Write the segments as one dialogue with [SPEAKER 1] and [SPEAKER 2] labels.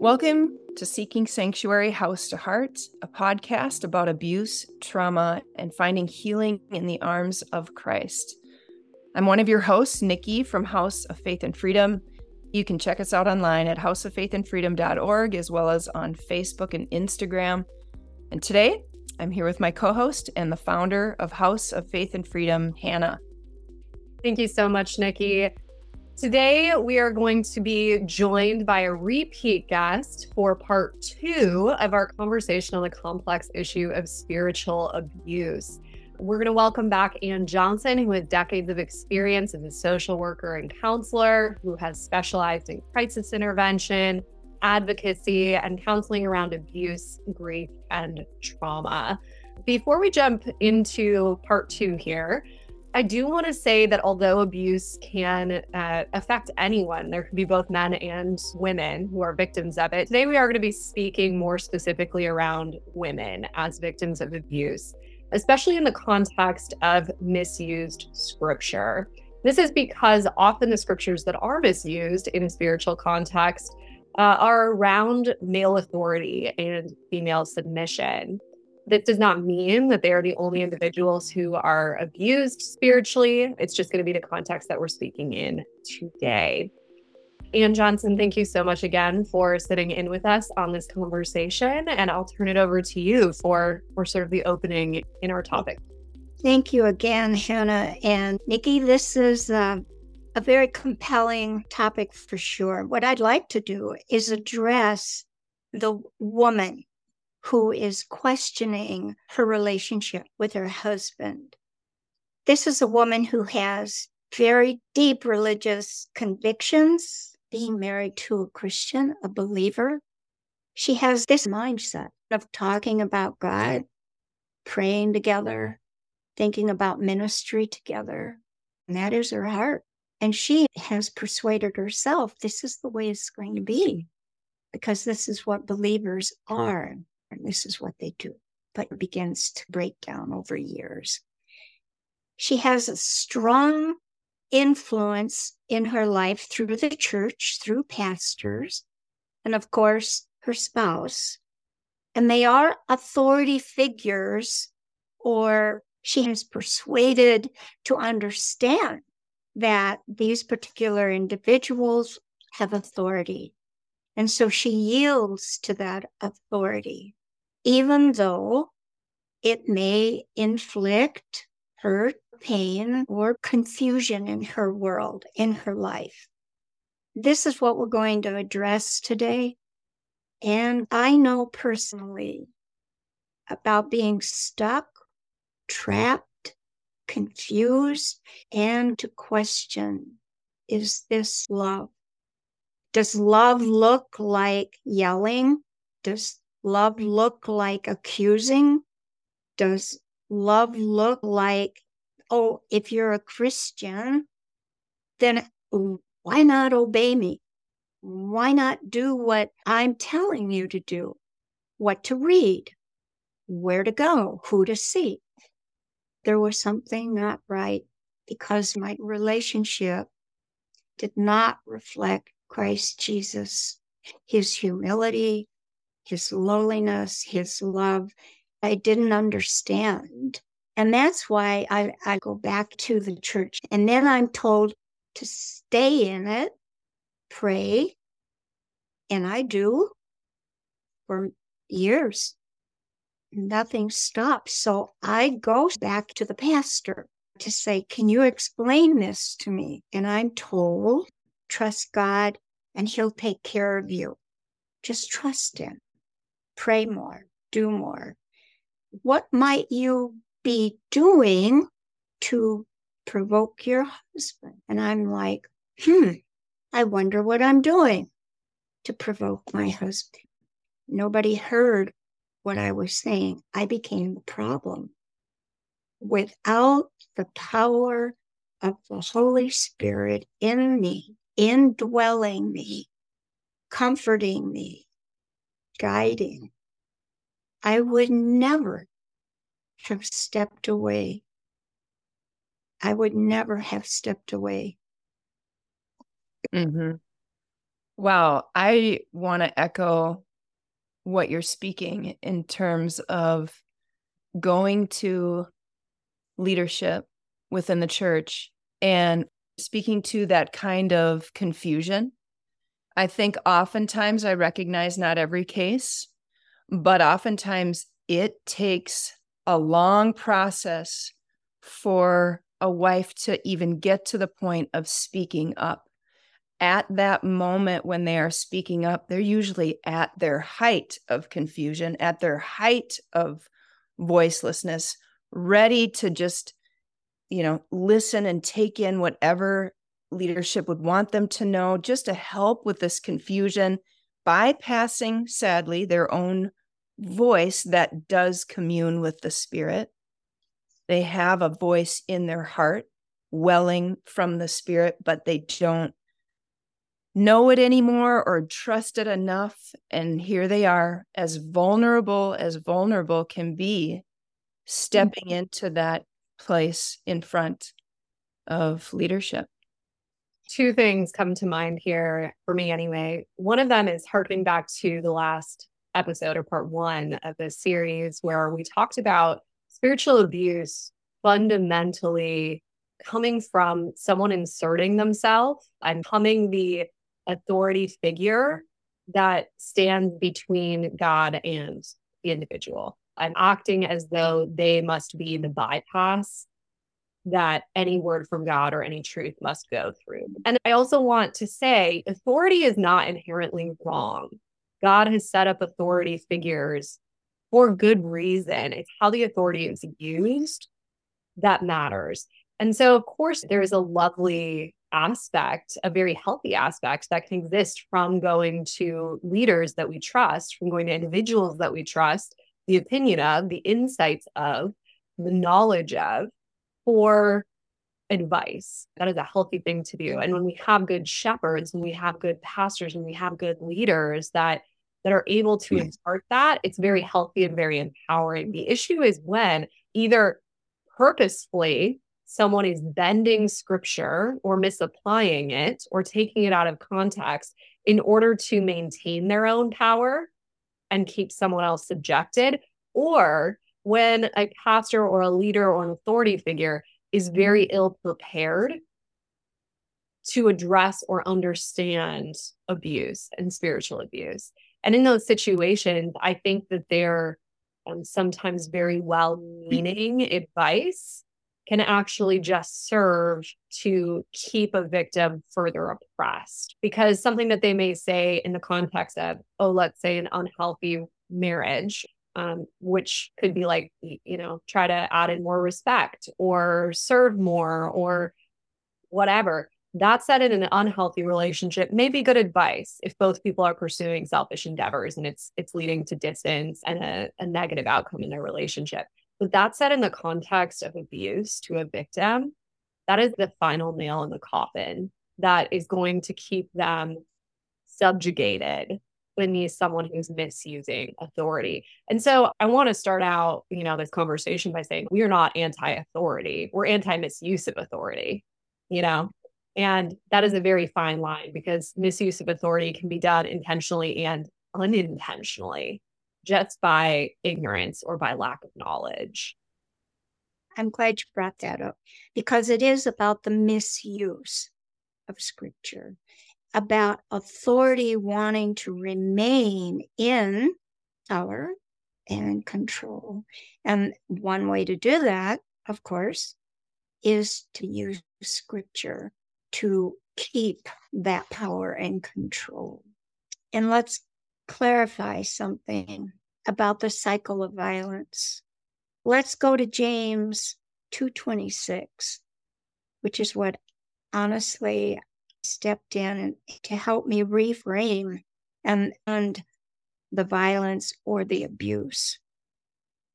[SPEAKER 1] Welcome to Seeking Sanctuary House to Heart, a podcast about abuse, trauma, and finding healing in the arms of Christ. I'm one of your hosts, Nikki from House of Faith and Freedom. You can check us out online at houseoffaithandfreedom.org as well as on Facebook and Instagram. And today, I'm here with my co host and the founder of House of Faith and Freedom, Hannah.
[SPEAKER 2] Thank you so much, Nikki. Today, we are going to be joined by a repeat guest for part two of our conversation on the complex issue of spiritual abuse. We're going to welcome back Anne Johnson, who has decades of experience as a social worker and counselor, who has specialized in crisis intervention, advocacy, and counseling around abuse, grief, and trauma. Before we jump into part two here, I do want to say that although abuse can uh, affect anyone, there can be both men and women who are victims of it. Today, we are going to be speaking more specifically around women as victims of abuse, especially in the context of misused scripture. This is because often the scriptures that are misused in a spiritual context uh, are around male authority and female submission. This does not mean that they are the only individuals who are abused spiritually. It's just going to be the context that we're speaking in today. Anne Johnson, thank you so much again for sitting in with us on this conversation. And I'll turn it over to you for, for sort of the opening in our topic.
[SPEAKER 3] Thank you again, Hannah and Nikki. This is uh, a very compelling topic for sure. What I'd like to do is address the woman who is questioning her relationship with her husband. This is a woman who has very deep religious convictions, being married to a Christian, a believer. She has this mindset of talking about God, praying together, thinking about ministry together. And that is her heart. And she has persuaded herself this is the way it's going to be because this is what believers are and this is what they do. But it begins to break down over years. She has a strong influence in her life through the church, through pastors, and of course, her spouse. And they are authority figures, or she is persuaded to understand that these particular individuals have authority. And so she yields to that authority even though it may inflict hurt, pain, or confusion in her world, in her life. This is what we're going to address today. And I know personally about being stuck, trapped, confused, and to question is this love? Does love look like yelling? Does love look like accusing? Does love look like, oh, if you're a Christian, then why not obey me? Why not do what I'm telling you to do? What to read? Where to go? Who to see? There was something not right because my relationship did not reflect Christ Jesus, his humility, his lowliness, his love. I didn't understand. And that's why I, I go back to the church. And then I'm told to stay in it, pray. And I do for years. Nothing stops. So I go back to the pastor to say, Can you explain this to me? And I'm told, Trust God and He'll take care of you. Just trust Him pray more, do more. What might you be doing to provoke your husband? And I'm like, hmm, I wonder what I'm doing to provoke my husband. Nobody heard what I was saying. I became the problem. Without the power of the Holy Spirit in me, indwelling me, comforting me, guiding, I would never have stepped away. I would never have stepped away.
[SPEAKER 1] Mm-hmm. Wow. I want to echo what you're speaking in terms of going to leadership within the church and speaking to that kind of confusion. I think oftentimes I recognize not every case, but oftentimes it takes a long process for a wife to even get to the point of speaking up. At that moment when they are speaking up, they're usually at their height of confusion, at their height of voicelessness, ready to just, you know, listen and take in whatever leadership would want them to know, just to help with this confusion, bypassing, sadly, their own voice that does commune with the spirit. They have a voice in their heart welling from the spirit, but they don't know it anymore or trust it enough. And here they are, as vulnerable as vulnerable can be, stepping mm-hmm. into that place in front of leadership.
[SPEAKER 2] Two things come to mind here for me, anyway. One of them is harking back to the last episode or part one of this series where we talked about spiritual abuse fundamentally coming from someone inserting themselves and becoming the authority figure that stands between God and the individual and acting as though they must be the bypass that any word from God or any truth must go through. And I also want to say authority is not inherently wrong. God has set up authority figures for good reason. It's how the authority is used that matters. And so, of course, there is a lovely aspect, a very healthy aspect that can exist from going to leaders that we trust, from going to individuals that we trust, the opinion of, the insights of, the knowledge of for advice. That is a healthy thing to do. And when we have good shepherds, when we have good pastors, when we have good leaders that that are able to mm. impart that, it's very healthy and very empowering. The issue is when either purposefully someone is bending scripture or misapplying it or taking it out of context in order to maintain their own power and keep someone else subjected, or when a pastor or a leader or an authority figure is very ill prepared to address or understand abuse and spiritual abuse. And in those situations, I think that they're um, sometimes very well meaning advice can actually just serve to keep a victim further oppressed. Because something that they may say in the context of, oh, let's say an unhealthy marriage, um, which could be like, you know, try to add in more respect or serve more or whatever. That said, in an unhealthy relationship may be good advice if both people are pursuing selfish endeavors and it's it's leading to distance and a, a negative outcome in their relationship. But that said, in the context of abuse to a victim, that is the final nail in the coffin that is going to keep them subjugated beneath someone who's misusing authority. And so I want to start out, you know, this conversation by saying we are not anti-authority. We're anti-misuse of authority, you know. And that is a very fine line because misuse of authority can be done intentionally and unintentionally just by ignorance or by lack of knowledge.
[SPEAKER 3] I'm glad you brought that up because it is about the misuse of scripture about authority wanting to remain in power and control. And one way to do that, of course, is to use scripture to keep that power and control. And let's clarify something about the cycle of violence. Let's go to James 226, which is what honestly stepped in and to help me reframe and, and the violence or the abuse.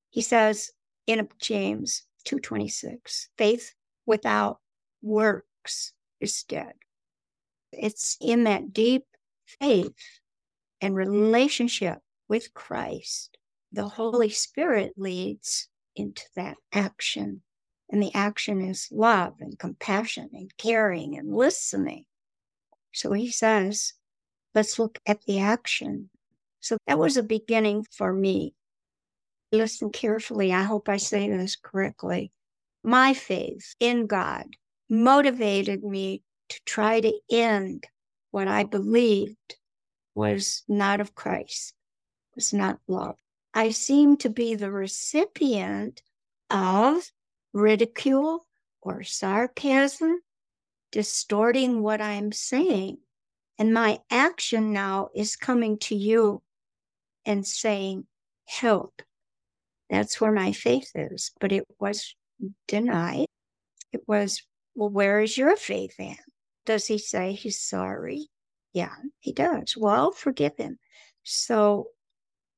[SPEAKER 3] He says in James 2:26, faith without works is dead. It's in that deep faith and relationship with Christ. The Holy Spirit leads into that action. And the action is love and compassion and caring and listening. So he says, Let's look at the action. So that was a beginning for me. Listen carefully. I hope I say this correctly. My faith in God motivated me to try to end what I believed was not of Christ, was not love. I seemed to be the recipient of ridicule or sarcasm, distorting what I'm saying. And my action now is coming to you and saying, help. That's where my faith is. But it was denied. It was, well, where is your faith in? Does he say he's sorry? Yeah, he does. Well, forgive him. So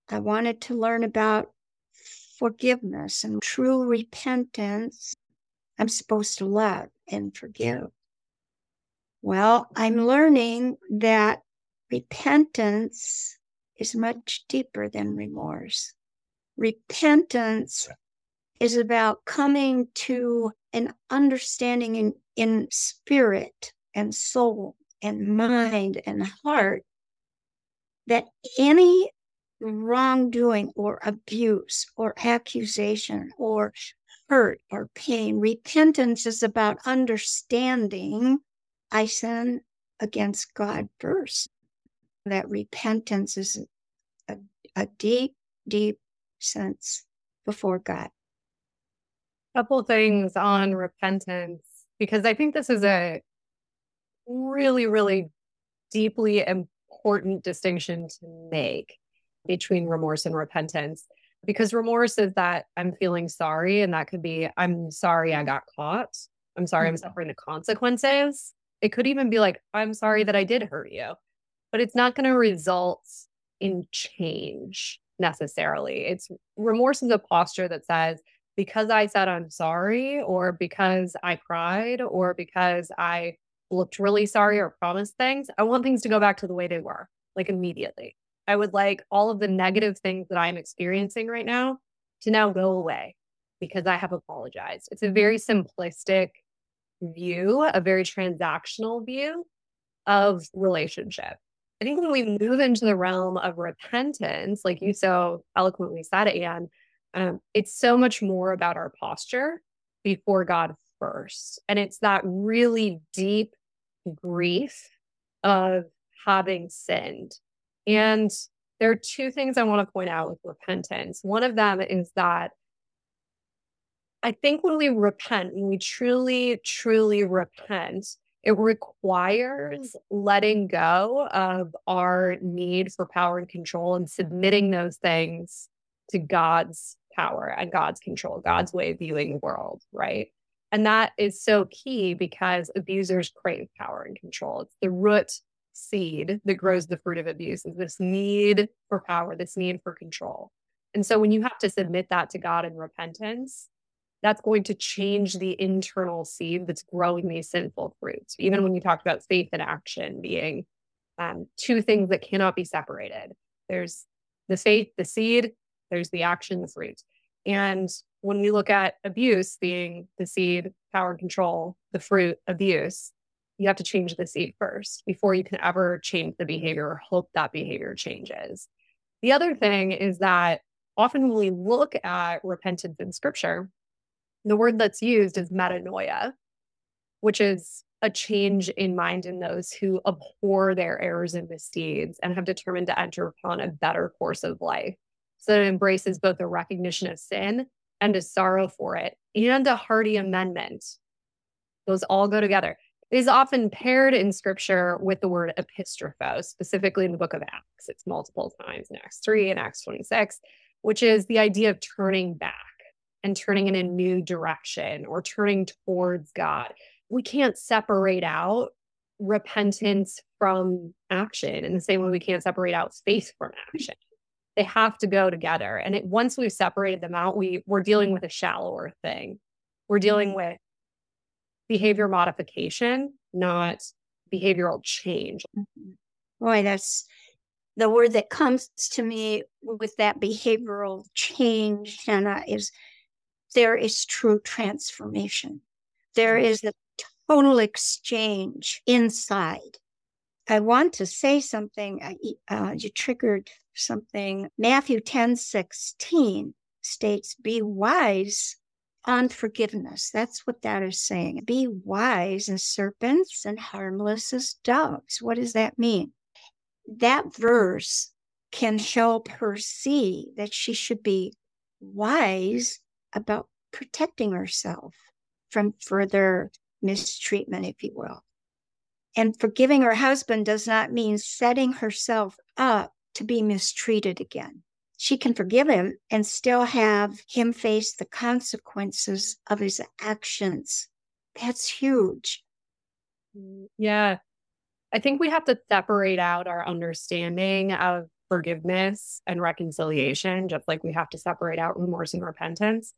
[SPEAKER 3] I wanted to learn about forgiveness and true repentance. I'm supposed to love and forgive. Well, I'm mm-hmm. learning that repentance is much deeper than remorse. Repentance is about coming to an understanding in, in spirit and soul and mind and heart that any wrongdoing or abuse or accusation or hurt or pain, repentance is about understanding I sin against God first. That repentance is a, a deep, deep sense before God.
[SPEAKER 2] Couple things on repentance, because I think this is a really, really deeply important distinction to make between remorse and repentance. Because remorse is that I'm feeling sorry, and that could be I'm sorry I got caught. I'm sorry I'm mm-hmm. suffering the consequences. It could even be like, I'm sorry that I did hurt you, but it's not going to result in change necessarily. It's remorse is a posture that says, because I said I'm sorry, or because I cried, or because I looked really sorry or promised things, I want things to go back to the way they were, like immediately. I would like all of the negative things that I'm experiencing right now to now go away because I have apologized. It's a very simplistic view, a very transactional view of relationship. I think when we move into the realm of repentance, like you so eloquently said, Anne, um, it's so much more about our posture before God first. And it's that really deep grief of having sinned. And there are two things I want to point out with repentance. One of them is that I think when we repent, when we truly, truly repent, it requires letting go of our need for power and control and submitting those things to God's power and God's control, God's way of viewing the world, right? And that is so key because abusers crave power and control. It's the root seed that grows the fruit of abuse is this need for power, this need for control. And so when you have to submit that to God in repentance, that's going to change the internal seed that's growing these sinful fruits. Even when you talk about faith and action being um, two things that cannot be separated, there's the faith, the seed, there's the action, the fruit. And when we look at abuse being the seed, power control, the fruit, abuse, you have to change the seed first before you can ever change the behavior or hope that behavior changes. The other thing is that often when we look at repentance in scripture, the word that's used is metanoia, which is a change in mind in those who abhor their errors and misdeeds and have determined to enter upon a better course of life. So it embraces both a recognition of sin and a sorrow for it and a hearty amendment. Those all go together. It is often paired in scripture with the word epistrepho, specifically in the book of Acts. It's multiple times in Acts 3 and Acts 26, which is the idea of turning back and turning in a new direction or turning towards God. We can't separate out repentance from action in the same way we can't separate out faith from action. They have to go together. And it, once we've separated them out, we, we're dealing with a shallower thing. We're dealing with behavior modification, not behavioral change.
[SPEAKER 3] Mm-hmm. Boy, that's the word that comes to me with that behavioral change, Hannah, is there is true transformation. There is a total exchange inside I want to say something. Uh, you triggered something. Matthew 10 16 states, Be wise on forgiveness. That's what that is saying. Be wise as serpents and harmless as doves. What does that mean? That verse can help her see that she should be wise about protecting herself from further mistreatment, if you will. And forgiving her husband does not mean setting herself up to be mistreated again. She can forgive him and still have him face the consequences of his actions. That's huge.
[SPEAKER 2] Yeah. I think we have to separate out our understanding of forgiveness and reconciliation, just like we have to separate out remorse and repentance.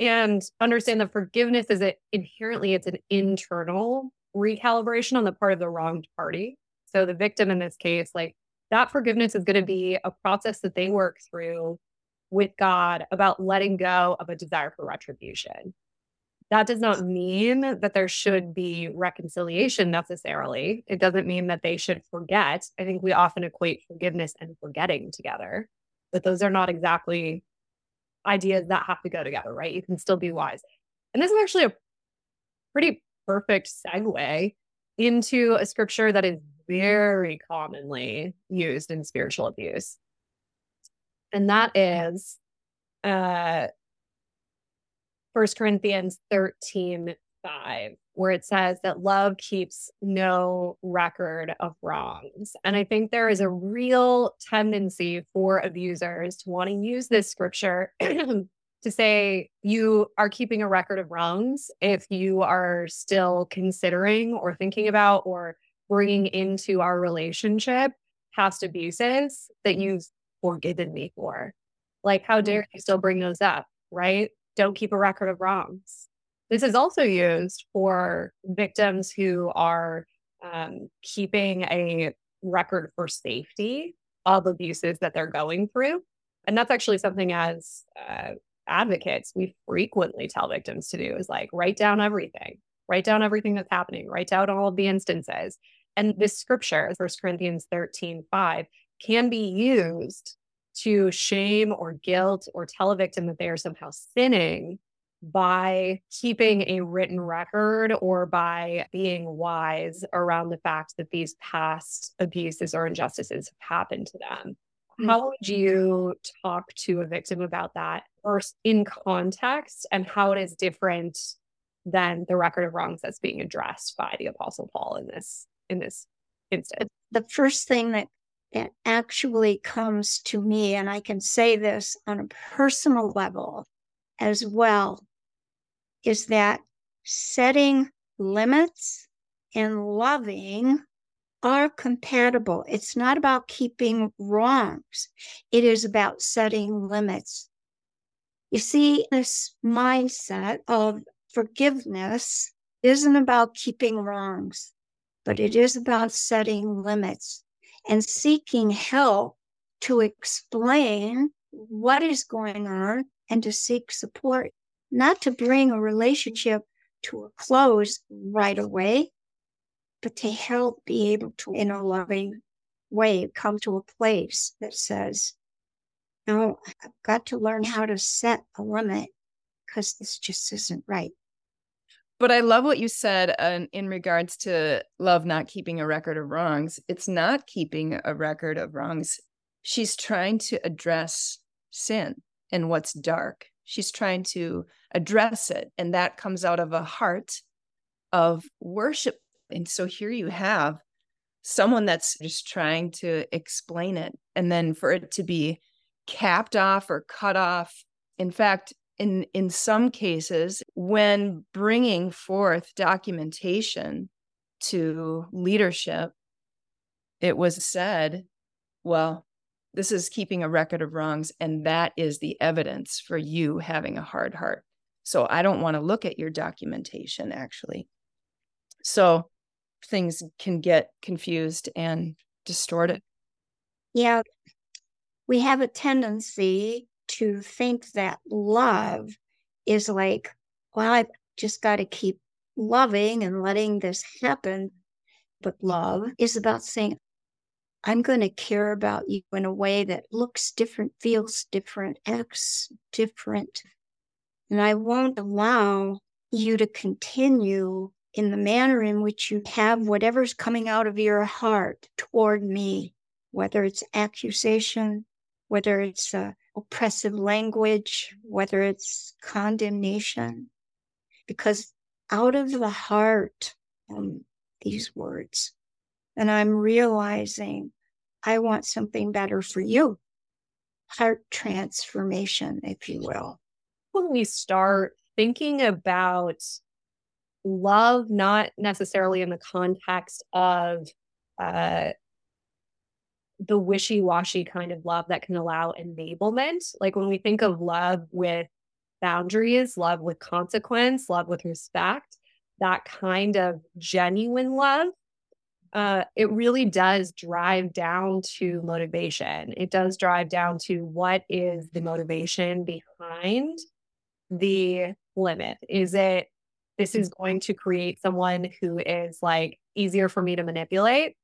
[SPEAKER 2] And understand that forgiveness is inherently it's an internal recalibration on the part of the wronged party. So the victim in this case, like that forgiveness is going to be a process that they work through with God about letting go of a desire for retribution. That does not mean that there should be reconciliation necessarily. It doesn't mean that they should forget. I think we often equate forgiveness and forgetting together, but those are not exactly ideas that have to go together, right? You can still be wise. And this is actually a pretty perfect segue into a scripture that is very commonly used in spiritual abuse. And that is uh 1 Corinthians 13 5, where it says that love keeps no record of wrongs. And I think there is a real tendency for abusers to want to use this scripture to say you are keeping a record of wrongs if you are still considering or thinking about or bringing into our relationship past abuses that you've forgiven me for. Like, how hmm. dare you still bring those up, right? don't keep a record of wrongs. This is also used for victims who are um, keeping a record for safety of abuses that they're going through. And that's actually something as uh, advocates we frequently tell victims to do is like write down everything, write down everything that's happening, write down all of the instances. And this scripture, 1 Corinthians 13, 5, can be used to shame or guilt or tell a victim that they are somehow sinning by keeping a written record or by being wise around the fact that these past abuses or injustices have happened to them. Mm-hmm. How would you talk to a victim about that first in context and how it is different than the record of wrongs that's being addressed by the apostle Paul in this in this instance?
[SPEAKER 3] The first thing that that actually comes to me, and I can say this on a personal level as well, is that setting limits and loving are compatible. It's not about keeping wrongs, it is about setting limits. You see, this mindset of forgiveness isn't about keeping wrongs, but it is about setting limits and seeking help to explain what is going on and to seek support, not to bring a relationship to a close right away, but to help be able to, in a loving way, come to a place that says, no, I've got to learn how to set a limit because this just isn't right.
[SPEAKER 1] But I love what you said uh, in regards to love not keeping a record of wrongs. It's not keeping a record of wrongs. She's trying to address sin and what's dark. She's trying to address it. And that comes out of a heart of worship. And so here you have someone that's just trying to explain it. And then for it to be capped off or cut off. In fact, in in some cases when bringing forth documentation to leadership it was said well this is keeping a record of wrongs and that is the evidence for you having a hard heart. So i don't want to look at your documentation actually. So things can get confused and distorted.
[SPEAKER 3] Yeah. We have a tendency to think that love is like, well, I've just got to keep loving and letting this happen. But love is about saying, I'm going to care about you in a way that looks different, feels different, acts different. And I won't allow you to continue in the manner in which you have whatever's coming out of your heart toward me, whether it's accusation, whether it's uh, oppressive language, whether it's condemnation, because out of the heart um, these words. And I'm realizing I want something better for you. Heart transformation, if you will.
[SPEAKER 2] When we start thinking about love, not necessarily in the context of uh, the wishy washy kind of love that can allow enablement. Like when we think of love with boundaries, love with consequence, love with respect, that kind of genuine love, uh, it really does drive down to motivation. It does drive down to what is the motivation behind the limit? Is it this is going to create someone who is like easier for me to manipulate,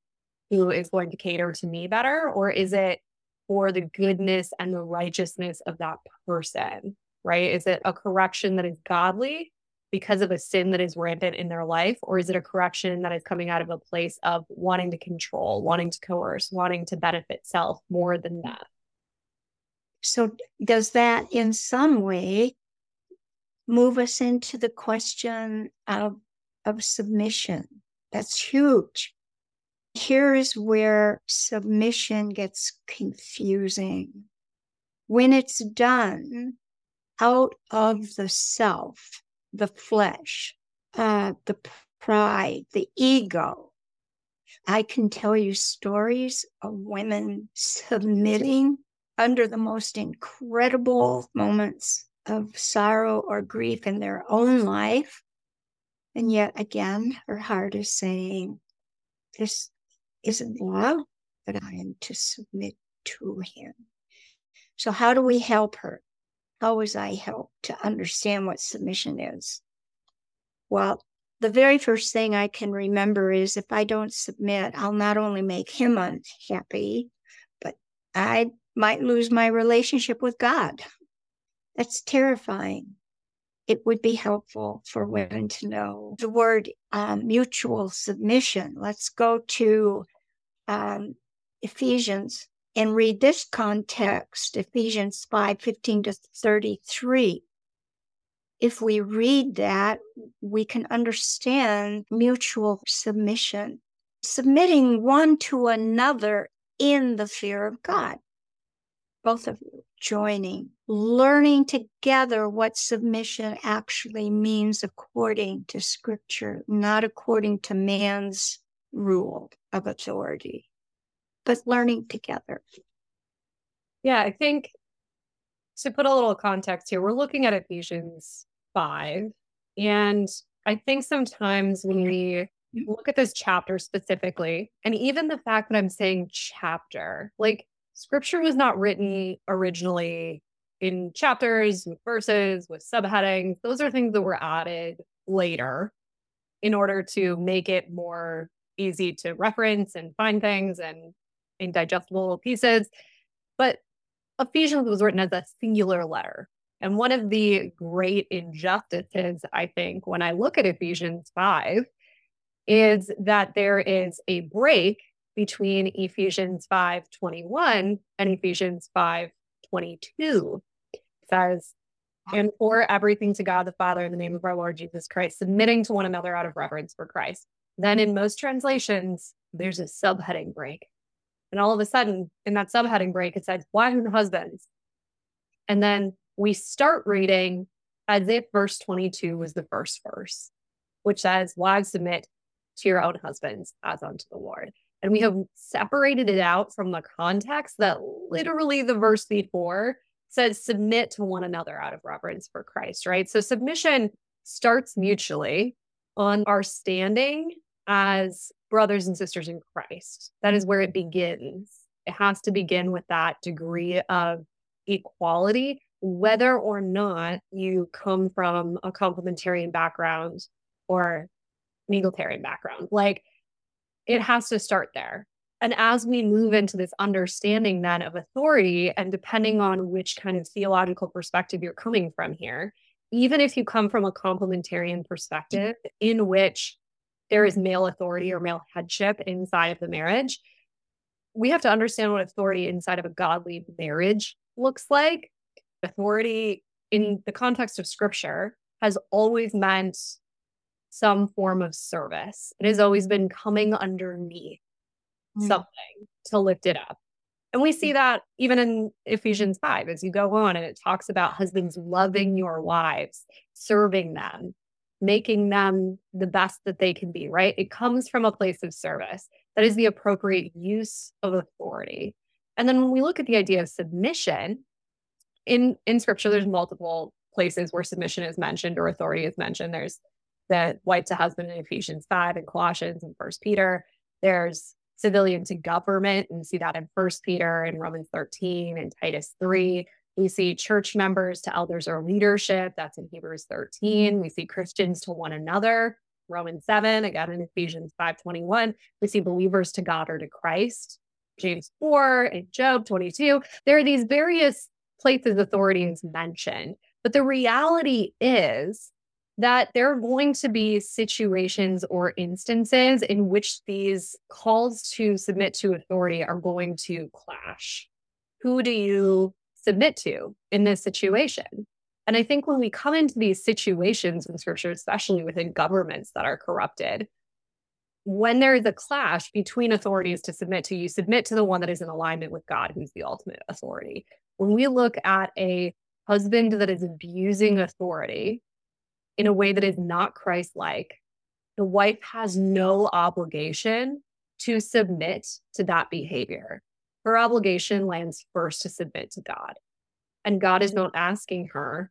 [SPEAKER 2] who is going to cater to me better? Or is it for the goodness and the righteousness of that person? Right? Is it a correction that is godly because of a sin that is rampant in their life? Or is it a correction that is coming out of a place of wanting to control, wanting to coerce, wanting to benefit self more than mm. that?
[SPEAKER 3] So, does that in some way move us into the question of, of submission? That's huge. Here is where submission gets confusing. When it's done out of the self, the flesh, uh, the pride, the ego. I can tell you stories of women submitting under the most incredible moments of sorrow or grief in their own life. And yet again, her heart is saying, This isn't love, but I am to submit to him. So, how do we help her? How was I helped to understand what submission is? Well, the very first thing I can remember is if I don't submit, I'll not only make him unhappy, but I might lose my relationship with God. That's terrifying. It would be helpful for women to know the word um, mutual submission. Let's go to um, Ephesians and read this context, Ephesians 5 15 to 33. If we read that, we can understand mutual submission, submitting one to another in the fear of God. Both of you joining, learning together what submission actually means according to scripture, not according to man's rule of authority but learning together.
[SPEAKER 2] Yeah, I think to put a little context here, we're looking at Ephesians 5. And I think sometimes when we look at this chapter specifically, and even the fact that I'm saying chapter, like scripture was not written originally in chapters with verses with subheadings. Those are things that were added later in order to make it more easy to reference and find things and in digestible pieces. But Ephesians was written as a singular letter. And one of the great injustices, I think, when I look at Ephesians 5, is that there is a break between Ephesians 5:21 and Ephesians 5:22. It says, and for everything to God the Father in the name of our Lord Jesus Christ, submitting to one another out of reverence for Christ. Then in most translations, there's a subheading break. And all of a sudden, in that subheading break, it said, Wives and husbands. And then we start reading as if verse 22 was the first verse, which says, Wives submit to your own husbands as unto the Lord. And we have separated it out from the context that literally the verse before says, Submit to one another out of reverence for Christ, right? So submission starts mutually on our standing as brothers and sisters in Christ. That is where it mm-hmm. begins. It has to begin with that degree of equality, mm-hmm. whether or not you come from a complementarian background or an egalitarian background. Like it has to start there. And as we move into this understanding then of authority, and depending on which kind of theological perspective you're coming from here, even if you come from a complementarian perspective in which there is male authority or male headship inside of the marriage, we have to understand what authority inside of a godly marriage looks like. Authority in the context of scripture has always meant some form of service. It has always been coming underneath mm. something to lift it up. And we see mm. that even in Ephesians 5 as you go on and it talks about husbands loving your wives, serving them, making them the best that they can be, right? It comes from a place of service. That is the appropriate use of authority. And then when we look at the idea of submission, in in scripture there's multiple places where submission is mentioned or authority is mentioned. There's the wife to husband in Ephesians 5 and Colossians and First Peter. There's civilian to government, and see that in First Peter and Romans 13 and Titus 3. We see church members to elders or leadership. That's in Hebrews 13. We see Christians to one another. Romans 7, again in Ephesians 5:21. We see believers to God or to Christ. James 4 and Job 22. There are these various places authorities mentioned. But the reality is that there are going to be situations or instances in which these calls to submit to authority are going to clash. Who do you submit to in this mm-hmm. situation? And I think when we come into these situations in scripture, especially within governments that are corrupted, when there is a clash between authorities to submit to, you submit to the one that is in alignment with God, who's the ultimate authority. When we look at a husband that is abusing authority, in a way that is not Christ like, the wife has no obligation to submit to that behavior. Her obligation lands first to submit to God. And God is not asking her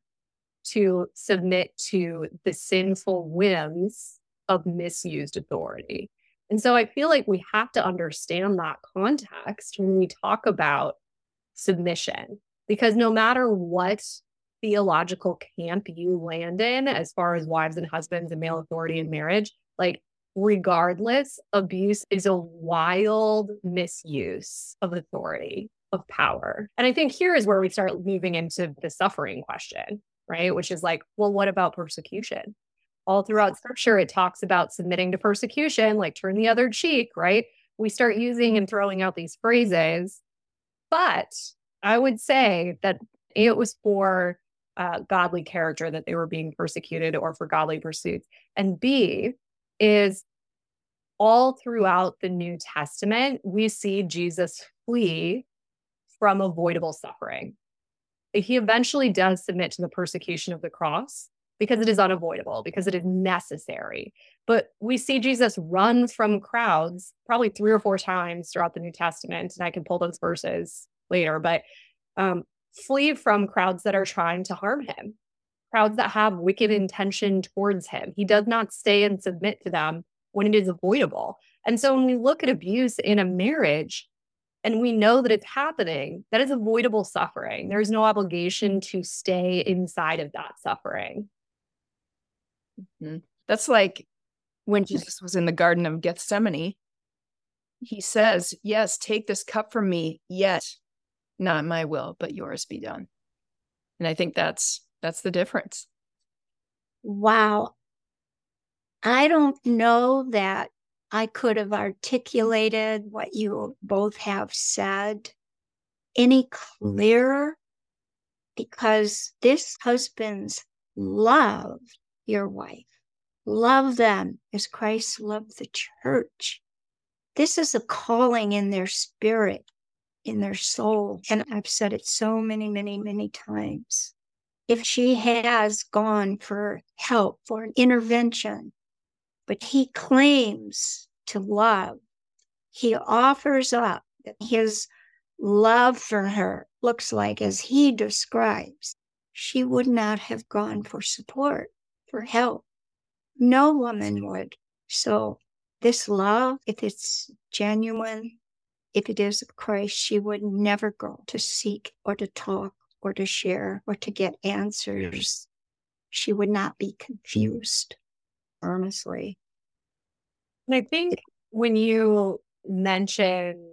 [SPEAKER 2] to submit to the sinful whims of misused authority. And so I feel like we have to understand that context when we talk about submission, because no matter what theological camp you land in as far as wives and husbands and male authority in marriage, like regardless, abuse is a wild misuse of authority, of power. And I think here is where we start moving into the suffering question, right? Which is like, well, what about persecution? All throughout scripture, it talks about submitting to persecution, like turn the other cheek, right? We start using and throwing out these phrases. But I would say that it was for uh, godly character that they were being persecuted or for godly pursuits. And B is all throughout the New Testament, we see Jesus flee from avoidable suffering. He eventually does submit to the persecution of the cross because it is unavoidable, because it is necessary. But we see Jesus run from crowds probably three or four times throughout the New Testament. And I can pull those verses later, but um, flee from crowds that are trying to harm him, crowds that have wicked intention towards him. He does not stay and submit to them when it is avoidable. And so when we look at abuse in a marriage and we know that it's happening, that is avoidable suffering. There is no obligation to stay inside of that suffering.
[SPEAKER 1] Mm-hmm. That's like when Jesus was in the Garden of Gethsemane. He says, Yes, take this cup from me, yet not my will but yours be done and i think that's that's the difference
[SPEAKER 3] wow i don't know that i could have articulated what you both have said any mm. clearer because this husband's love your wife love them as christ loved the church this is a calling in their spirit in their soul. And I've said it so many, many, many times. If she has gone for help, for an intervention, but he claims to love, he offers up his love for her looks like as he describes, she would not have gone for support, for help. No woman would. So, this love, if it's genuine, if it is of Christ, she would never go to seek or to talk or to share or to get answers. She would not be confused, earnestly.
[SPEAKER 2] And I think when you mention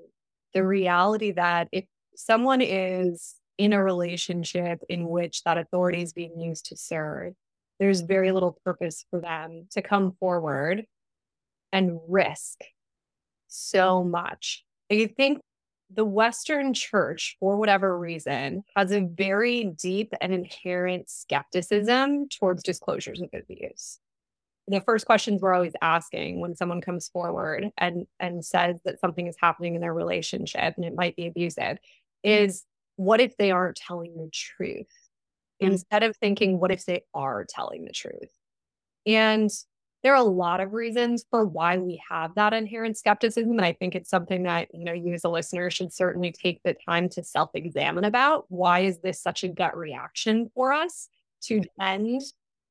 [SPEAKER 2] the mm-hmm. reality that if someone is in a relationship in which that authority is being used to serve, there's very little purpose for them to come forward and risk so much. I think the Western church, for whatever reason, has a very deep and inherent skepticism towards disclosures of abuse. The first questions we're always asking when someone comes forward and, and says that something is happening in their relationship and it might be abusive is what if they aren't telling the truth? Mm-hmm. Instead of thinking, what if they are telling the truth? And there are a lot of reasons for why we have that inherent skepticism. And I think it's something that, you know, you as a listener should certainly take the time to self-examine about. Why is this such a gut reaction for us to mm. defend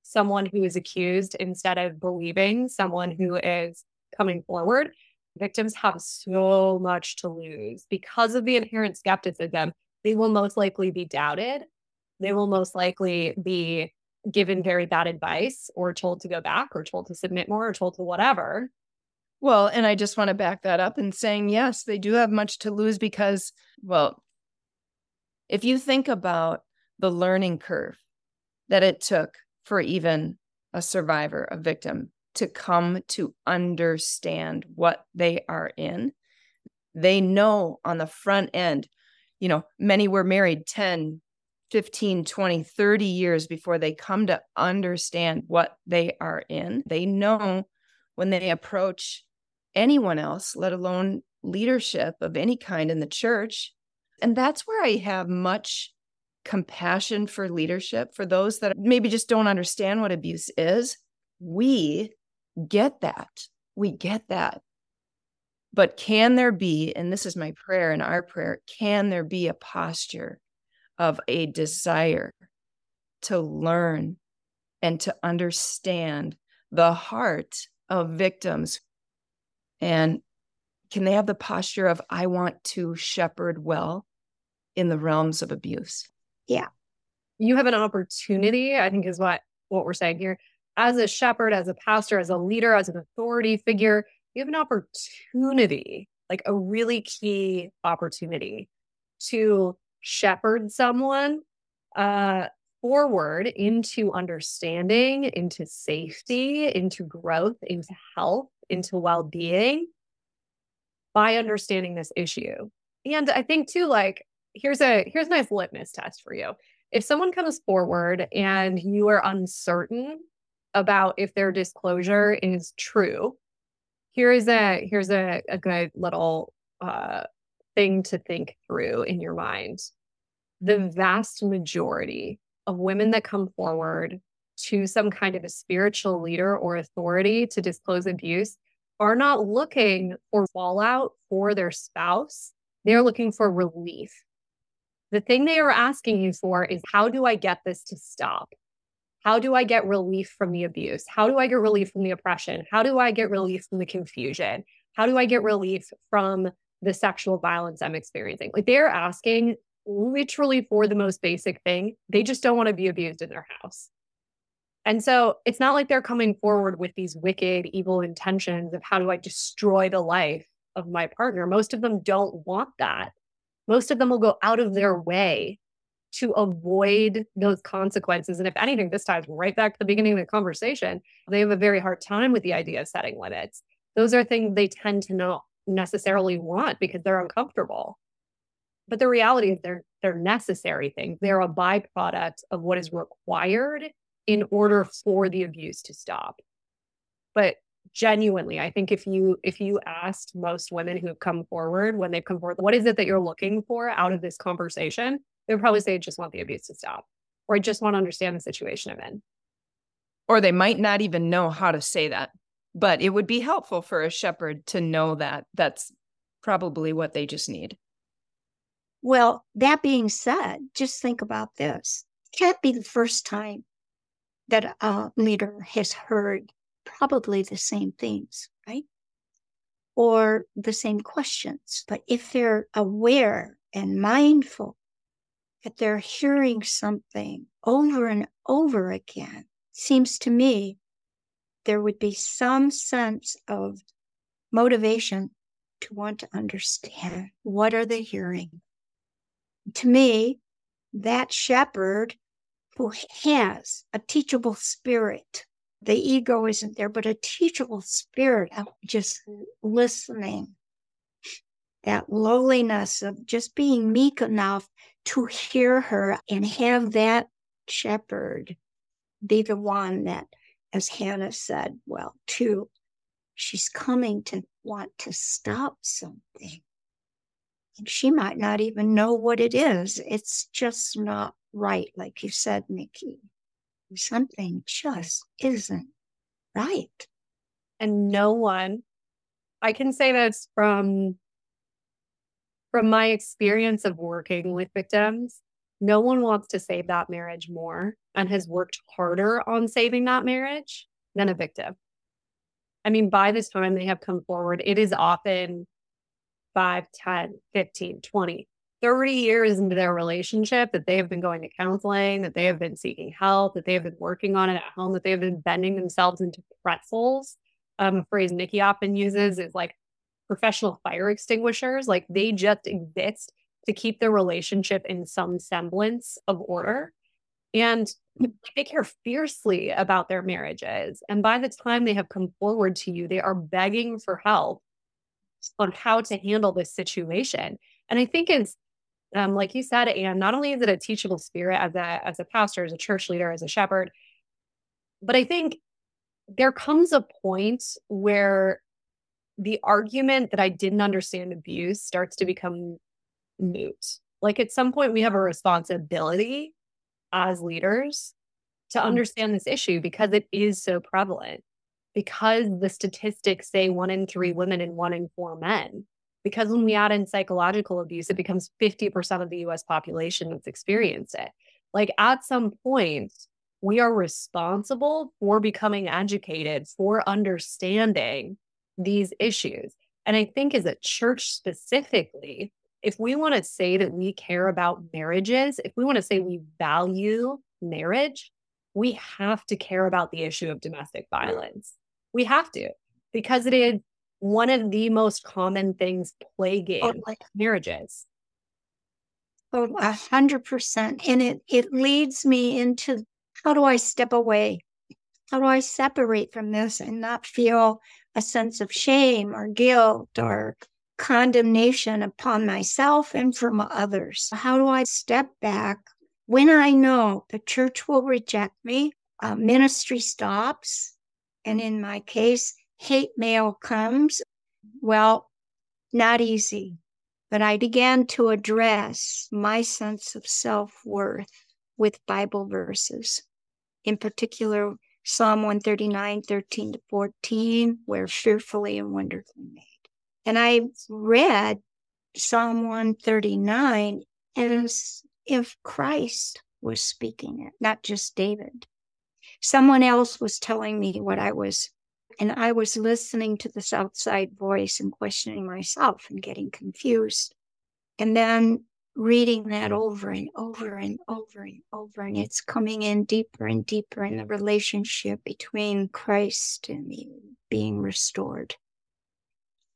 [SPEAKER 2] someone who is accused instead of believing someone who is coming forward? Victims have so much to lose because of the inherent skepticism. They will most likely be doubted. They will most likely be given very bad advice or told to go back or told to submit more or told to whatever.
[SPEAKER 1] Well, and I just want to back that up and saying, yes, they do have much to lose because, well, if you think about the learning curve that it took for even a survivor, a victim, to come to understand what they are in, they know on the front end, you know, many were married 10, 15, 20, 30 years before they come to understand what they are in. They know when they approach anyone else, let alone leadership of any kind in the church. And that's where I have much compassion for leadership for those that maybe just don't understand what abuse is. We get that. We get that. But can there be, and this is my prayer and our prayer, can there be a posture of a desire to learn and to understand the heart of victims. And can they have the posture of, I want to shepherd well in the realms of abuse?
[SPEAKER 3] Yeah.
[SPEAKER 2] You have an opportunity, I think, is what, what we're saying here. As a shepherd, as a pastor, as a leader, as an authority figure, you have an opportunity, like a really key opportunity to shepherd someone uh, forward into understanding, into safety, into growth, into health, into well being by understanding this issue. And I think too, like, here's a here's a nice litmus test for you. If someone comes forward and you are uncertain about if their disclosure is true, here is a here's a, a good little uh, thing to think through in your mind. The vast majority of women that come forward to some kind of a spiritual leader or authority to disclose abuse are not looking for fallout for their spouse. They're looking for relief. The thing they are asking you for is how do I get this to stop? How do I get relief from the abuse? How do I get relief from the oppression? How do I get relief from the confusion? How do I get relief from the sexual violence I'm experiencing. Like they're asking literally for the most basic thing. They just don't want to be abused in their house. And so it's not like they're coming forward with these wicked, evil intentions of how do I destroy the life of my partner. Most of them don't want that. Most of them will go out of their way to avoid those consequences. And if anything, this ties right back to the beginning of the conversation. They have a very hard time with the idea of setting limits. Those are things they tend to know necessarily want because they're uncomfortable. But the reality is they're they're necessary things. They're a byproduct of what is required in order for the abuse to stop. But genuinely, I think if you if you asked most women who have come forward when they've come forward, what is it that you're looking for out of this conversation? They would probably say, I just want the abuse to stop. Or I just want to understand the situation I'm in.
[SPEAKER 1] Or they might not even know how to say that but it would be helpful for a shepherd to know that that's probably what they just need.
[SPEAKER 3] Well, that being said, just think about this. It can't be the first time that a leader has heard probably the same things, right? Or the same questions. But if they're aware and mindful that they're hearing something over and over again, seems to me there would be some sense of motivation to want to understand what are they hearing. To me, that shepherd who has a teachable spirit, the ego isn't there, but a teachable spirit of just listening, that lowliness of just being meek enough to hear her and have that shepherd be the one that, as Hannah said, well, too, she's coming to want to stop something. And she might not even know what it is. It's just not right, like you said, Nikki. Something just isn't right.
[SPEAKER 2] And no one, I can say this from from my experience of working with victims, no one wants to save that marriage more and has worked harder on saving that marriage than a victim. I mean, by this time they have come forward, it is often 5, 10, 15, 20, 30 years into their relationship that they have been going to counseling, that they have been seeking help, that they have been working on it at home, that they have been bending themselves into pretzels. Um, a phrase Nikki often uses is like professional fire extinguishers. Like they just exist to keep their relationship in some semblance of order. And they care fiercely about their marriages. And by the time they have come forward to you, they are begging for help on how to handle this situation. And I think it's um, like you said, and not only is it a teachable spirit as a as a pastor, as a church leader, as a shepherd, but I think there comes a point where the argument that I didn't understand abuse starts to become moot. Like at some point, we have a responsibility as leaders to mm. understand this issue because it is so prevalent. Because the statistics say one in three women and one in four men. Because when we add in psychological abuse, it becomes 50% of the US population that's experienced it. Like at some point, we are responsible for becoming educated, for understanding these issues. And I think as a church specifically, if we want to say that we care about marriages, if we want to say we value marriage, we have to care about the issue of domestic violence. We have to, because it is one of the most common things plaguing oh, marriages.
[SPEAKER 3] Oh, a hundred percent. And it it leads me into how do I step away? How do I separate from this and not feel a sense of shame or guilt or condemnation upon myself and from others? How do I step back when I know the church will reject me? Uh, ministry stops. And in my case, hate mail comes. Well, not easy. But I began to address my sense of self worth with Bible verses, in particular, Psalm 139, 13 to 14, where fearfully and wonderfully made. And I read Psalm 139 as if Christ was speaking it, not just David. Someone else was telling me what I was, and I was listening to this outside voice and questioning myself and getting confused. And then reading that over and over and over and over, and it's coming in deeper and deeper in the relationship between Christ and me being restored.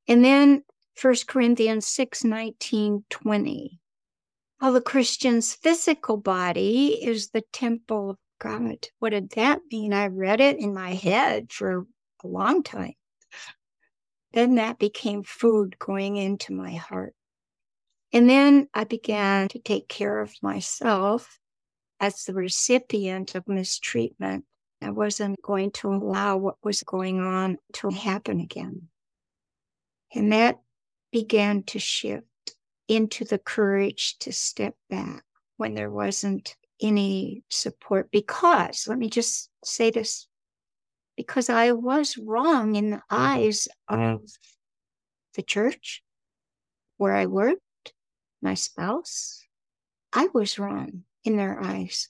[SPEAKER 3] And then 1 Corinthians 6 19, 20. Well, the Christian's physical body is the temple of God. What did that mean? I read it in my head for a long time. Then that became food going into my heart. And then I began to take care of myself as the recipient of mistreatment. I wasn't going to allow what was going on to happen again. And that began to shift into the courage to step back when there wasn't any support. Because, let me just say this, because I was wrong in the eyes of the church where I worked my spouse, I was wrong in their eyes.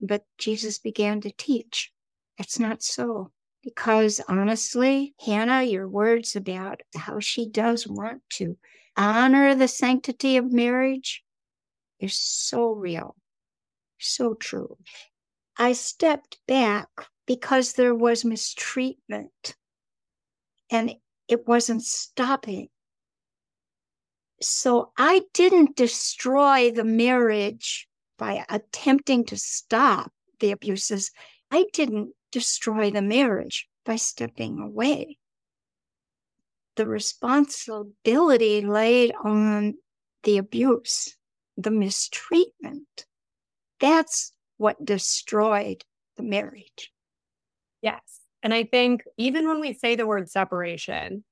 [SPEAKER 3] But Jesus began to teach. It's not so. Because honestly, Hannah, your words about how she does want to honor the sanctity of marriage is so real, so true. I stepped back because there was mistreatment. And it wasn't stopping. So I didn't destroy the marriage by attempting to stop the abuses. I didn't destroy the marriage by stepping away. The responsibility laid on the abuse, the mistreatment. That's what destroyed the marriage.
[SPEAKER 2] Yes. And I think even when we say the word separation,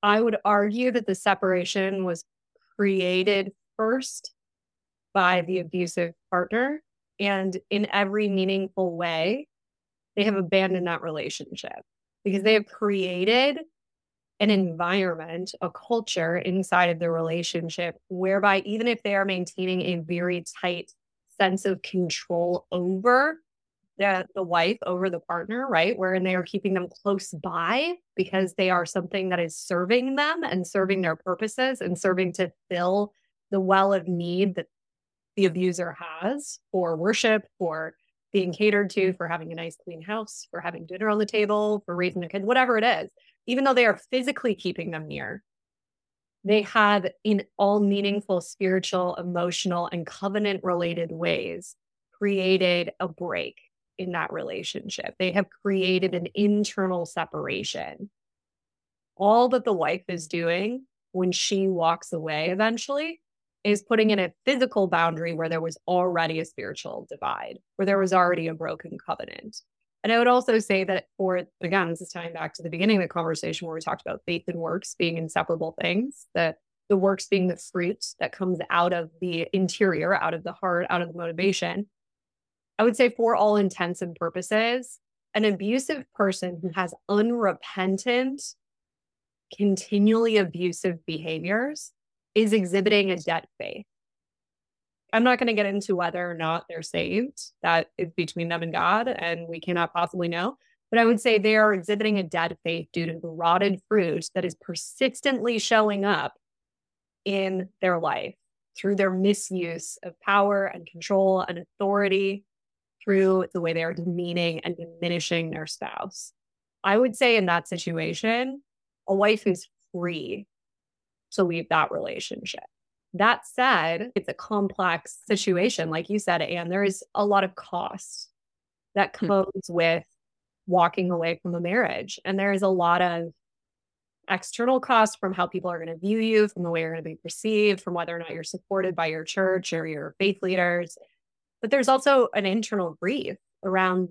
[SPEAKER 2] I would argue that the separation was created first by the abusive partner. And in every meaningful way, they have abandoned that relationship because they have created an environment, a culture inside of the relationship whereby even if they are maintaining a very tight sense of control over the, the wife over the partner, right? Wherein they are keeping them close by because they are something that is serving them and serving their purposes and serving to fill the well of need that the abuser has for worship, for being catered to, mm. for having a nice clean house, for having dinner on the table, for raising a kid, whatever it is, even though they are physically keeping them near, they have in all meaningful spiritual, emotional, and covenant related ways created a break in that relationship. They have created an internal separation. All that the wife is doing when she walks away eventually is putting in a physical boundary where there was already a spiritual divide, where there was already a broken covenant. And I would also say that for, again, this is tying back to the beginning of the conversation where we talked about faith and works being inseparable things, that the works being the fruit that comes out of the interior, out of the heart, out of the motivation. I would say, for all intents and purposes, an abusive person who has unrepentant, continually abusive behaviors is exhibiting a debt faith. I'm not going to get into whether or not they're saved. That is between them and God, and we cannot possibly know. But I would say they are exhibiting a dead faith due to the rotted fruit that is persistently showing up in their life through their misuse of power and control and authority through the way they are demeaning and diminishing their spouse. I would say in that situation, a wife is free to leave that relationship. That said, it's a complex situation, like you said, and there is a lot of cost that hmm. comes with walking away from a marriage. And there is a lot of external costs from how people are going to view you, from the way you're going to be perceived, from whether or not you're supported by your church or your faith leaders. But there's also an internal grief around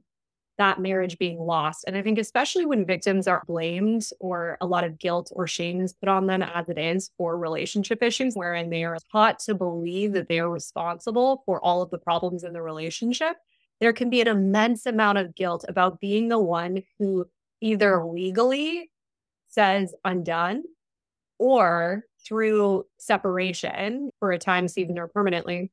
[SPEAKER 2] that marriage being lost. And I think, especially when victims are blamed or a lot of guilt or shame is put on them, as it is for relationship issues, wherein they are taught to believe that they are responsible for all of the problems in the relationship, there can be an immense amount of guilt about being the one who either legally says undone or through separation for a time, even or permanently,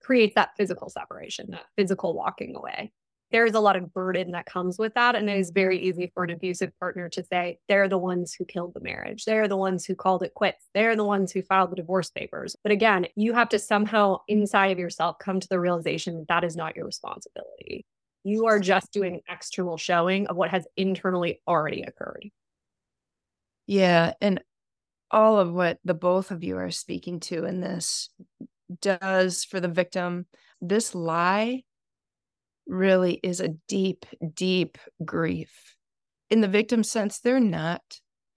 [SPEAKER 2] creates that physical separation, that physical walking away. There is a lot of burden that comes with that. And it is very mm-hmm. easy for an abusive partner to say, they're the ones who killed the marriage. They're the ones who called it quits. They're the ones who filed the divorce papers. But again, you have to somehow inside of yourself come to the realization that, that is not your responsibility. You are just doing external showing of what has internally already occurred.
[SPEAKER 1] Yeah. And all of what the both of you are speaking to in this does for the victim, this lie really is a deep, deep grief. In the victim sense, they're not,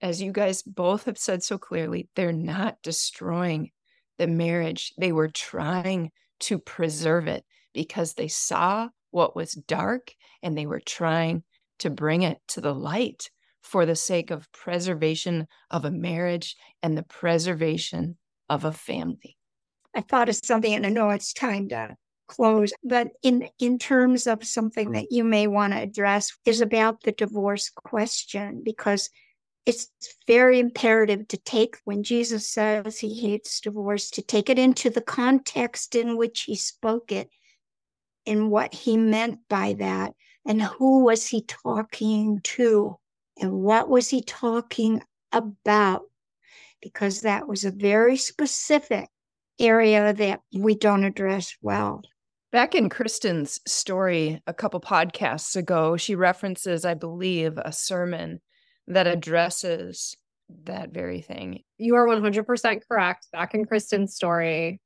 [SPEAKER 1] as you guys both have said so clearly, they're not destroying the marriage. They were trying to preserve it because they saw what was dark and they were trying to bring it to the light for the sake of preservation of a marriage and the preservation of a family.
[SPEAKER 3] I thought of something, and I know it's time to close, but in in terms of something mm. that you may want to address is about the divorce question because it's very imperative to take when Jesus says he hates divorce to take it into the context in which he spoke it and what he meant by that and who was he talking to and what was he talking about because that was a very specific area that we don't address well.
[SPEAKER 1] Back in Kristen's story a couple podcasts ago, she references, I believe, a sermon that addresses that very thing.
[SPEAKER 2] You are 100% correct. Back in Kristen's story,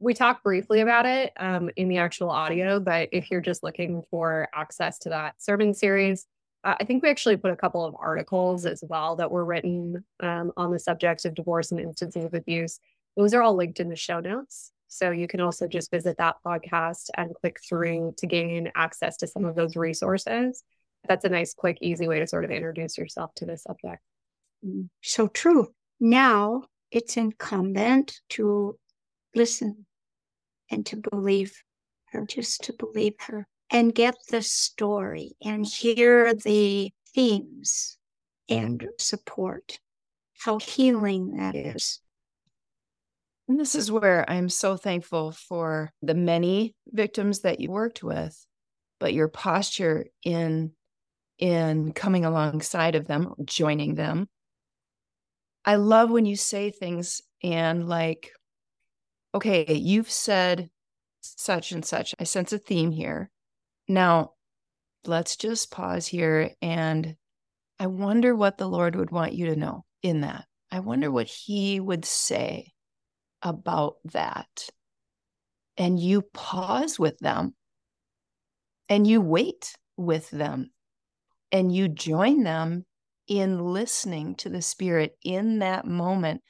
[SPEAKER 2] we talked briefly about it um, in the actual audio, but if you're just looking for access to that sermon series, uh, I think we actually put a couple of articles as well that were written um, on the subject of divorce and instances of abuse. Those are all linked in the show notes. So you can also just visit that podcast and click through to gain access to some of those resources. That's a nice, quick, easy way to sort of introduce yourself to the subject.
[SPEAKER 3] Mm, so true. Now it's incumbent to listen and to believe her, just to believe her and get the story and hear the themes and support. How healing that is.
[SPEAKER 1] And this is where I'm so thankful for the many victims that you worked with, but your posture in in coming alongside of them, joining them. I love when you say things and like, okay, you've said such and such. I sense a theme here. Now, let's just pause here and I wonder what the Lord would want you to know in that. I wonder what he would say about that. And you pause with them and you wait with them and you join them in listening to the Spirit in that moment.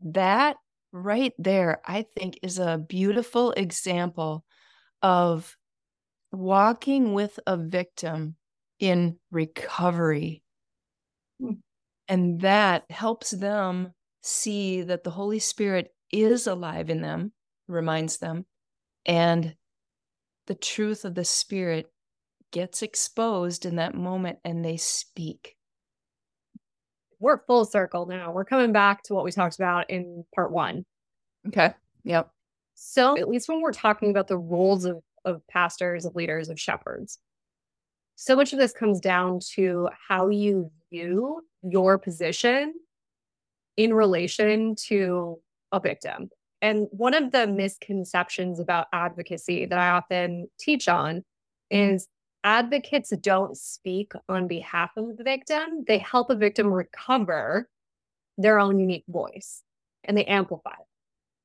[SPEAKER 1] That right there, I think, is a beautiful example of walking with a victim in recovery. Hmm. And that helps them see that the Holy Spirit is alive in them, reminds them, and the truth of the Spirit gets exposed in that moment and they speak.
[SPEAKER 2] We're full circle now. We're coming back to what we talked about in part one.
[SPEAKER 1] Okay. Yep.
[SPEAKER 2] So, at least when we're talking about the roles of, of pastors, of leaders, of shepherds, so much of this comes down to how you view your position in relation to a victim. And one of the misconceptions about advocacy that I often teach on is advocates don't speak on behalf of the victim, they help a victim recover their own unique voice and they amplify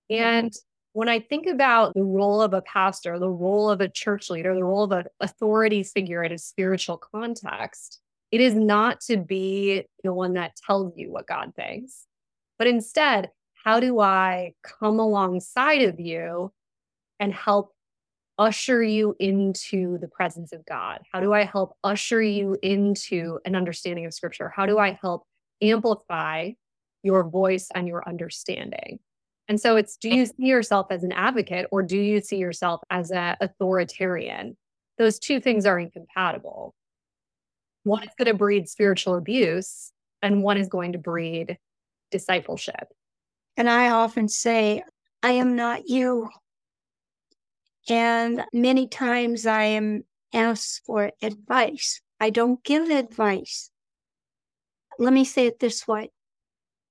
[SPEAKER 2] it. And when I think about the role of a pastor, the role of a church leader, the role of an authority figure in a spiritual context, it is not to be the one that tells you what God thinks, but instead how do I come alongside of you and help usher you into the presence of God? How do I help usher you into an understanding of scripture? How do I help amplify your voice and your understanding? And so it's do you see yourself as an advocate or do you see yourself as an authoritarian? Those two things are incompatible. One is going to breed spiritual abuse and one is going to breed discipleship.
[SPEAKER 3] And I often say, I am not you. And many times I am asked for advice. I don't give advice. Let me say it this way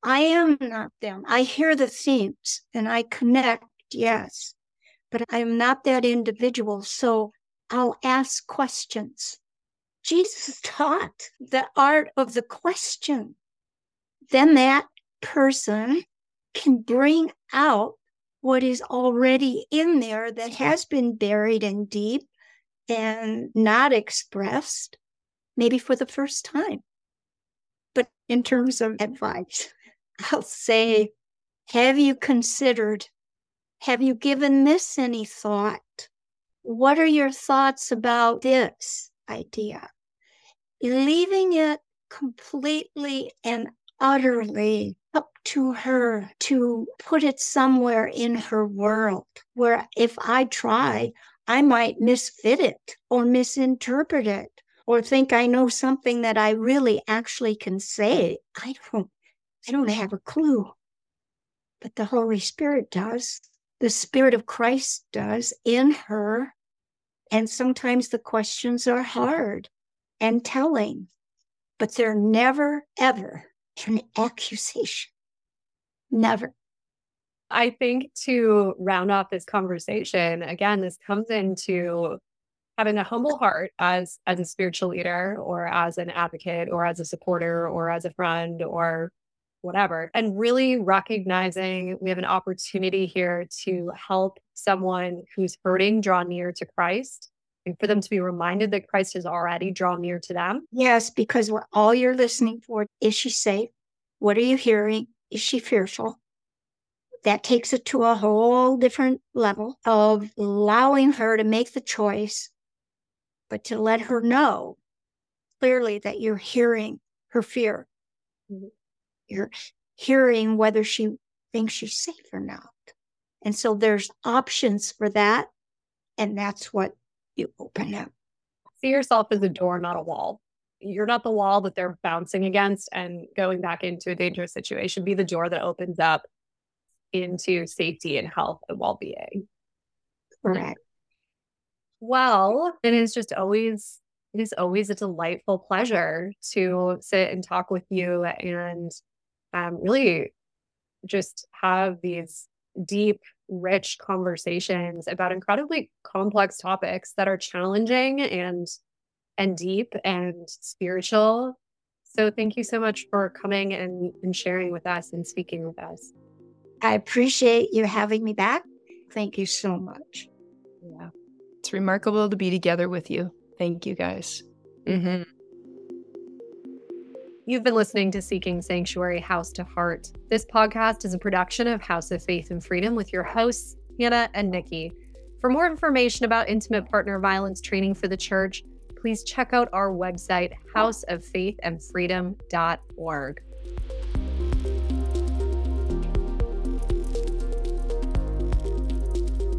[SPEAKER 3] I am not them. I hear the themes and I connect, yes, but I am not that individual. So I'll ask questions. Jesus taught the art of the question. Then that person can bring out what is already in there that has been buried and deep and not expressed, maybe for the first time. But in terms of advice, I'll say, have you considered? Have you given this any thought? What are your thoughts about this idea? Leaving it completely and utterly up to her to put it somewhere in her world where if I try, I might misfit it or misinterpret it or think I know something that I really actually can say. I don't I don't have a clue. But the Holy Spirit does. The Spirit of Christ does in her. And sometimes the questions are hard and telling, but they're never, ever an accusation. Never.
[SPEAKER 2] I think to round off this conversation, again, this comes into having a humble heart as as a spiritual leader or as an advocate or as a supporter or as a friend or whatever and really recognizing we have an opportunity here to help someone who's hurting draw near to Christ and for them to be reminded that Christ has already drawn near to them.
[SPEAKER 3] Yes, because what all you're listening for is she safe? What are you hearing? Is she fearful? That takes it to a whole different level of allowing her to make the choice, but to let her know clearly that you're hearing her fear. Mm-hmm. You're hearing whether she thinks she's safe or not. And so there's options for that. And that's what you open up.
[SPEAKER 2] See yourself as a door, not a wall. You're not the wall that they're bouncing against and going back into a dangerous situation. Be the door that opens up into safety and health and well being.
[SPEAKER 3] Correct.
[SPEAKER 2] Well, it is just always it is always a delightful pleasure to sit and talk with you and um, really just have these deep, rich conversations about incredibly complex topics that are challenging and and deep and spiritual. So thank you so much for coming and, and sharing with us and speaking with us.
[SPEAKER 3] I appreciate you having me back. Thank you so much.
[SPEAKER 1] Yeah. It's remarkable to be together with you. Thank you guys.
[SPEAKER 2] Mm-hmm. You've been listening to Seeking Sanctuary House to Heart. This podcast is a production of House of Faith and Freedom with your hosts, Hannah and Nikki. For more information about intimate partner violence training for the church, please check out our website, houseoffaithandfreedom.org.